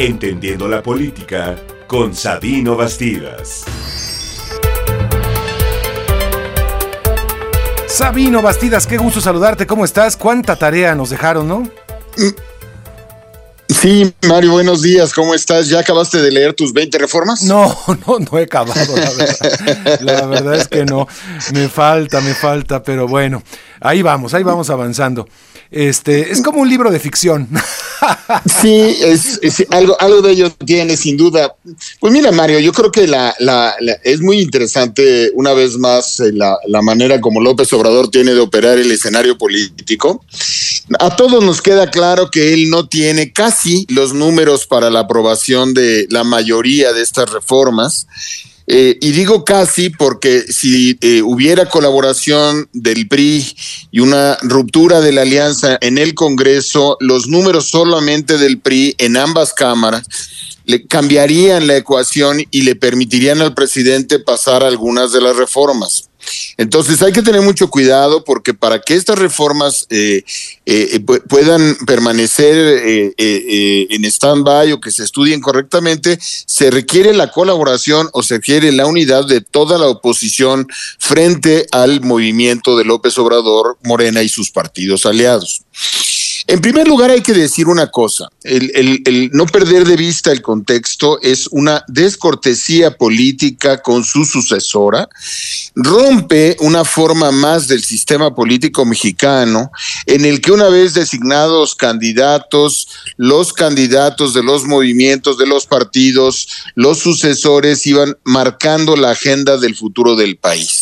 Entendiendo la política con Sabino Bastidas. Sabino Bastidas, qué gusto saludarte, ¿cómo estás? ¿Cuánta tarea nos dejaron, no? Sí, Mario, buenos días, ¿cómo estás? ¿Ya acabaste de leer tus 20 reformas? No, no, no he acabado, la verdad. La verdad es que no, me falta, me falta, pero bueno, ahí vamos, ahí vamos avanzando. Este, es como un libro de ficción. Sí, es, algo, algo de ello tiene, sin duda. Pues mira, Mario, yo creo que la, la, es muy interesante, una vez más, eh, la, la manera como López Obrador tiene de operar el escenario político. A todos nos queda claro que él no tiene casi los números para la aprobación de la mayoría de estas reformas. Eh, y digo casi porque si eh, hubiera colaboración del PRI y una ruptura de la alianza en el Congreso, los números solamente del PRI en ambas cámaras le cambiarían la ecuación y le permitirían al presidente pasar algunas de las reformas. Entonces hay que tener mucho cuidado porque para que estas reformas eh, eh, puedan permanecer eh, en stand-by o que se estudien correctamente, se requiere la colaboración o se requiere la unidad de toda la oposición frente al movimiento de López Obrador, Morena y sus partidos aliados. En primer lugar, hay que decir una cosa, el, no perder de vista el contexto es una descortesía política con su sucesora, rompe una forma más del sistema político mexicano en el que una vez designados candidatos, los candidatos de los movimientos, de los partidos, los sucesores iban marcando la agenda del futuro del país.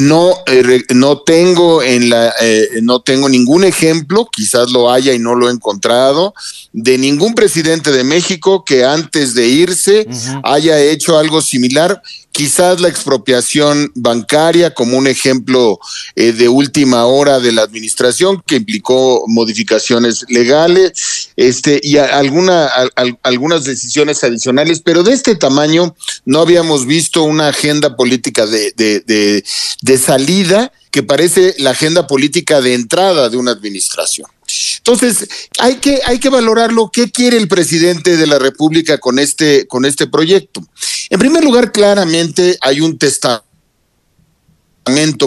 No, eh, no tengo en la, eh, no tengo ningún ejemplo, quizás lo haya y no lo he encontrado, de ningún presidente de México que antes de irse haya hecho algo similar quizás la expropiación bancaria como un ejemplo eh, de última hora de la administración que implicó modificaciones legales este, y alguna, algunas decisiones adicionales, pero de este tamaño no habíamos visto una agenda política de, de, de salida que parece la agenda política de entrada de una administración. Entonces, hay que, hay que valorarlo. ¿Qué quiere el presidente de la República con este, con este proyecto? En primer lugar, claramente hay un testamento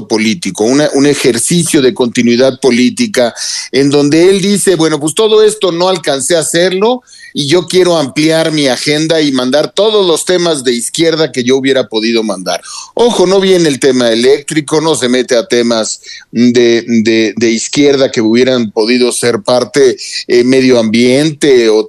político, un ejercicio de continuidad política, en donde él dice, bueno, pues todo esto no alcancé a hacerlo y yo quiero ampliar mi agenda y mandar todos los temas de izquierda que yo hubiera podido mandar. Ojo, no viene el tema eléctrico, no se mete a temas de, de, izquierda que hubieran podido ser parte eh, medio ambiente o,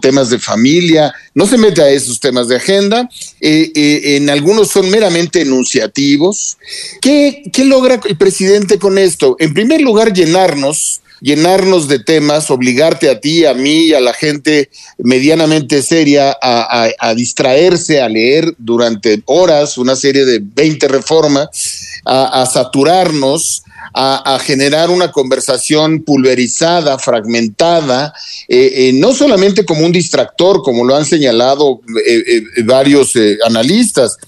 temas de familia, no se mete a esos temas de agenda. Eh, eh, en algunos son meramente enunciativos. ¿Qué, ¿Qué logra el presidente con esto? En primer lugar, llenarnos llenarnos de temas, obligarte a ti, a mí, a la gente medianamente seria a, distraerse, a leer durante horas una serie de 20 reformas, a, saturarnos, a, generar una conversación pulverizada, fragmentada, eh, eh, no solamente como un distractor, como lo han señalado eh, varios analistas,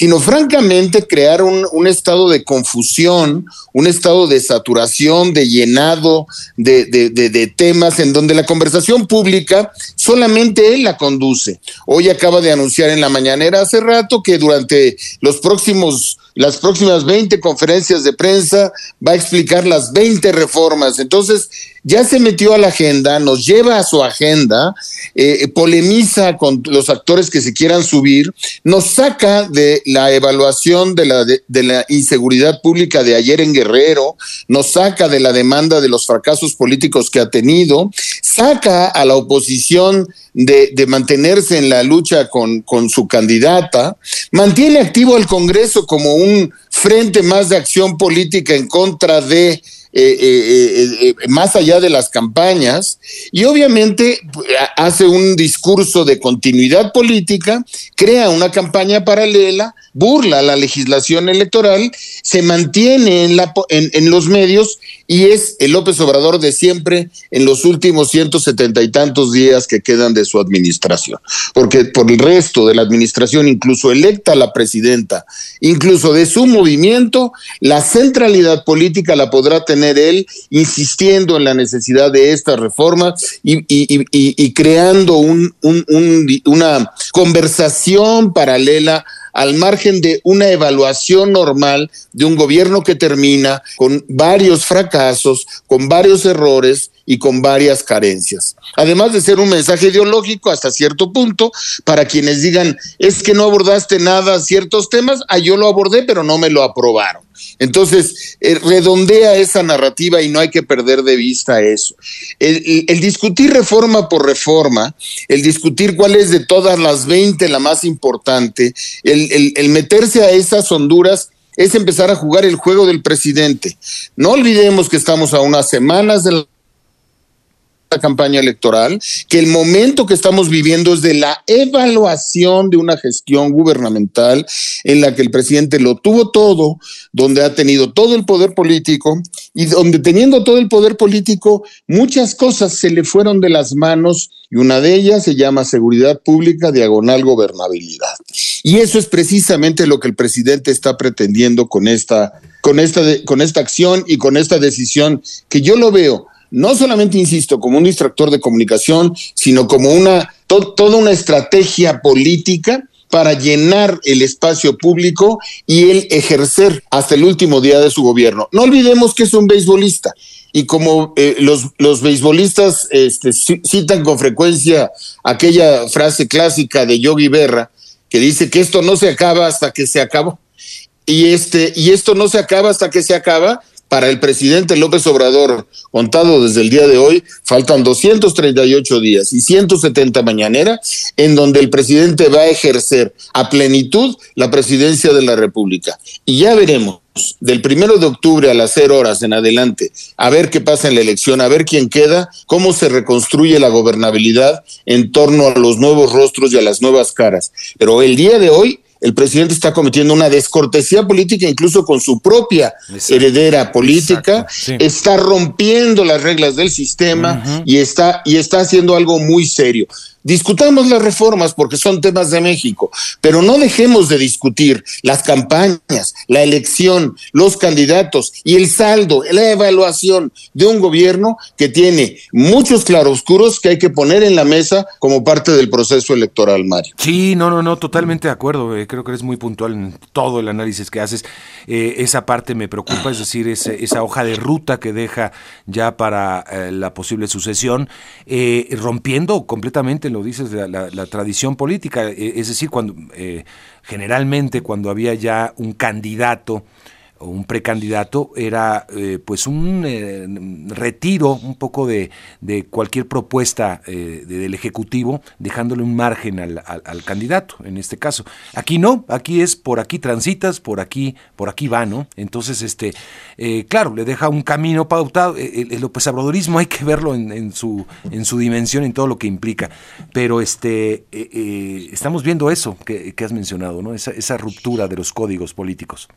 sino francamente crear un, estado de confusión, un estado de saturación, de llenado de, de, temas en donde la conversación pública solamente él la conduce. Hoy acaba de anunciar en la mañanera hace rato que durante los próximos las próximas 20 conferencias de prensa va a explicar las 20 reformas. Entonces, ya se metió a la agenda, nos lleva a su agenda, eh, polemiza con los actores que se quieran subir, nos saca de la evaluación de la, inseguridad pública de ayer en Guerrero, nos saca de la demanda de los fracasos políticos que ha tenido, saca a la oposición de, mantenerse en la lucha con, su candidata, mantiene activo al Congreso como un frente más de acción política en contra de eh, eh, eh, más allá de las campañas y obviamente hace un discurso de continuidad política, crea una campaña paralela, burla la legislación electoral, se mantiene en, los medios y es el López Obrador de siempre en los últimos ciento setenta y tantos días que quedan de su administración. Porque por el resto de la administración, incluso electa la presidenta, incluso de su movimiento, la centralidad política la podrá tener él, insistiendo en la necesidad de esta reforma y, y, creando un, una conversación paralela al margen de una evaluación normal de un gobierno que termina con varios fracasos, con varios errores y con varias carencias. Además de ser un mensaje ideológico hasta cierto punto para quienes digan, es que no abordaste nada ciertos temas, ah, yo lo abordé, pero no me lo aprobaron. Entonces, eh, redondea esa narrativa y no hay que perder de vista eso. El, discutir reforma por reforma, el discutir cuál es de todas las 20 la más importante, el, el meterse a esas honduras es empezar a jugar el juego del presidente. No olvidemos que estamos a unas semanas de la campaña electoral, que el momento que estamos viviendo es de la evaluación de una gestión gubernamental en la que el presidente lo tuvo todo, donde ha tenido todo el poder político y donde teniendo todo el poder político, muchas cosas se le fueron de las manos y una de ellas se llama seguridad pública diagonal gobernabilidad. Y eso es precisamente lo que el presidente está pretendiendo con esta, con esta, con esta acción y con esta decisión que yo lo veo no solamente, insisto, como un distractor de comunicación, sino como una, toda una estrategia política para llenar el espacio público y el ejercer hasta el último día de su gobierno. No olvidemos que es un beisbolista y como eh, los, los beisbolistas este, citan con frecuencia aquella frase clásica de Yogi Berra que dice que esto no se acaba hasta que se acabó. Y, este, y esto no se acaba hasta que se acaba, para el presidente López Obrador, contado desde el día de hoy, faltan 238 días y 170 mañanera, en donde el presidente va a ejercer a plenitud la presidencia de la República. Y ya veremos del primero de octubre a las cero horas en adelante, a ver qué pasa en la elección, a ver quién queda, cómo se reconstruye la gobernabilidad en torno a los nuevos rostros y a las nuevas caras. Pero el día de hoy el presidente está cometiendo una descortesía política incluso con su propia heredera política, está rompiendo las reglas del sistema y está y está haciendo algo muy serio. Discutamos las reformas porque son temas de México, pero no dejemos de discutir las campañas, la elección, los candidatos y el saldo, la evaluación de un gobierno que tiene muchos claroscuros que hay que poner en la mesa como parte del proceso electoral, Mario. Sí, no, no, no, totalmente de acuerdo. Eh, creo que eres muy puntual en todo el análisis que haces. Eh, esa parte me preocupa, es decir, esa hoja de ruta que deja ya para eh, la posible sucesión, rompiendo completamente lo dices, la, la, tradición política, e, es decir, cuando eh, generalmente cuando había ya un candidato un precandidato era eh, pues un eh, retiro un poco de, cualquier propuesta eh, del Ejecutivo, dejándole un margen al, candidato, en este caso. Aquí no, aquí es por aquí transitas, por aquí, por aquí va, ¿no? Entonces, este, claro, le deja un camino pautado. El, el López hay que verlo en, en, su, en su dimensión, en todo lo que implica. Pero este, estamos viendo eso que, que has mencionado, ¿no? Esa, esa ruptura de los códigos políticos.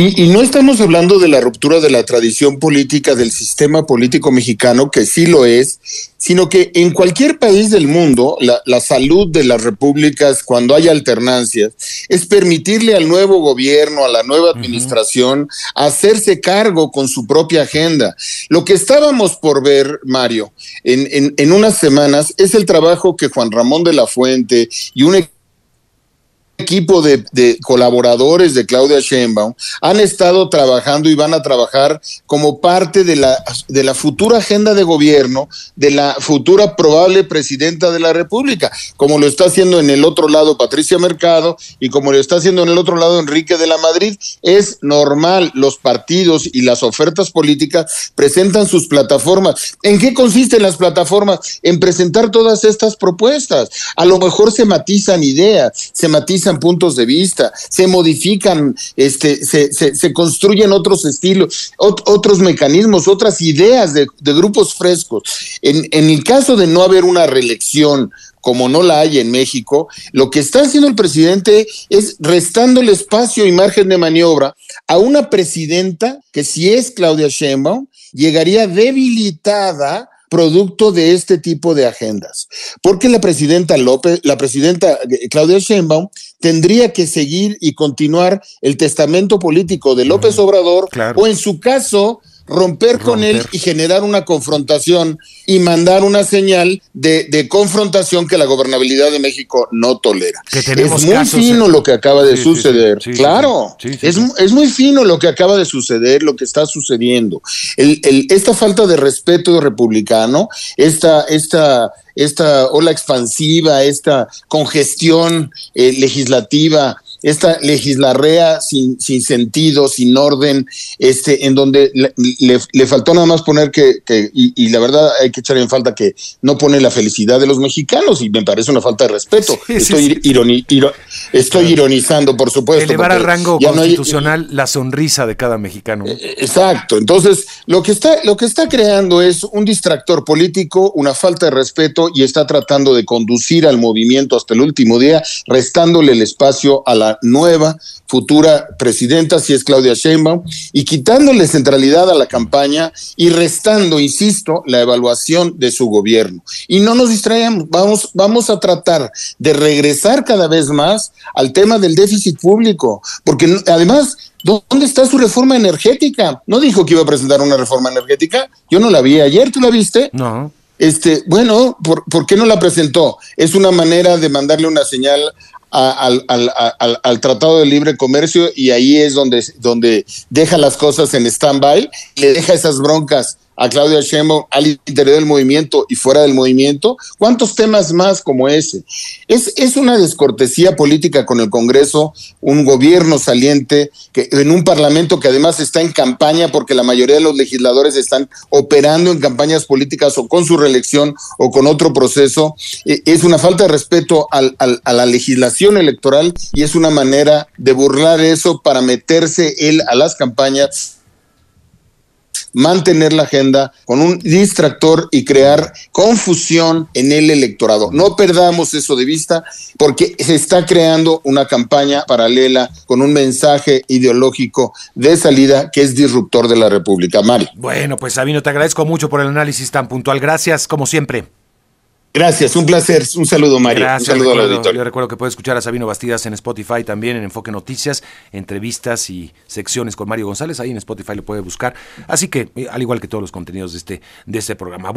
Y, no estamos hablando de la ruptura de la tradición política del sistema político mexicano, que sí lo es, sino que en cualquier país del mundo, la, salud de las repúblicas, cuando hay alternancias, es permitirle al nuevo gobierno, a la nueva administración, hacerse cargo con su propia agenda. Lo que estábamos por ver, Mario, en, en, en unas semanas, es el trabajo que Juan Ramón de la Fuente y un equipo equipo de, colaboradores de Claudia Sheinbaum han estado trabajando y van a trabajar como parte de la, de la futura agenda de gobierno de la futura probable presidenta de la República, como lo está haciendo en el otro lado Patricia Mercado y como lo está haciendo en el otro lado Enrique de la Madrid. Es normal, los partidos y las ofertas políticas presentan sus plataformas. ¿En qué consisten las plataformas? En presentar todas estas propuestas. A lo mejor se matizan ideas, se matizan puntos de vista, se modifican, este, se, se, construyen otros estilos, otros mecanismos, otras ideas de, grupos frescos. En, en el caso de no haber una reelección, como no la hay en México, lo que está haciendo el presidente es restando el espacio y margen de maniobra a una presidenta que si es Claudia Sheinbaum, llegaría debilitada producto de este tipo de agendas. Porque la presidenta López, la presidenta eh, Claudia Sheinbaum tendría que seguir y continuar el testamento político de López Obrador o en su caso romper, con él y generar una confrontación y mandar una señal de, confrontación que la gobernabilidad de México no tolera. es muy fino lo que acaba de suceder. claro, es, es, muy fino lo que acaba de suceder, lo que está sucediendo. El, el, esta falta de respeto republicano, esta, esta esta ola expansiva, esta congestión eh, legislativa, esta legislarrea sin, sin sentido, sin orden, este, en donde le, faltó nada más poner que, que y, la verdad hay que echar en falta que no pone la felicidad de los mexicanos y me parece una falta de respeto. estoy estoy ironizando, por supuesto. Elevar a rango constitucional la sonrisa de cada mexicano. Eh, exacto. Entonces, lo que está, lo que está creando es un distractor político, una falta de respeto y está tratando de conducir al movimiento hasta el último día, restándole el espacio a la nueva futura presidenta, si es Claudia Sheinbaum, y quitándole centralidad a la campaña y restando, insisto, la evaluación de su gobierno. Y no nos distraemos, vamos, vamos a tratar de regresar cada vez más al tema del déficit público, porque además ¿Dónde está su reforma energética? No dijo que iba a presentar una reforma energética. Yo no la vi ayer, ¿tú la viste? No. Este, bueno, ¿por, ¿por, qué no la presentó? Es una manera de mandarle una señal al, al, al, al, Tratado de Libre Comercio y ahí es donde, donde deja las cosas en stand-by, le deja esas broncas a Claudia Sheinbaum al interior del movimiento y fuera del movimiento. ¿Cuántos temas más como ese? Es, es una descortesía política con el Congreso, un gobierno saliente, que, en un parlamento que además está en campaña porque la mayoría de los legisladores están operando en campañas políticas o con su reelección o con otro proceso. E, es una falta de respeto al, al, a la legislación electoral y es una manera de burlar eso para meterse él a las campañas mantener la agenda con un distractor y crear confusión en el electorado. No perdamos eso de vista porque se está creando una campaña paralela con un mensaje ideológico de salida que es disruptor de la República. Mario. Bueno, pues Sabino, te agradezco mucho por el análisis tan puntual. Gracias, como siempre. Gracias, un placer. Un saludo, Mario. Gracias, un saludo recuerdo, Yo recuerdo que puede escuchar a Sabino Bastidas en Spotify también, en Enfoque Noticias, entrevistas y secciones con Mario González. Ahí en Spotify lo puede buscar. Así que, eh, al igual que todos los contenidos de este, de este programa.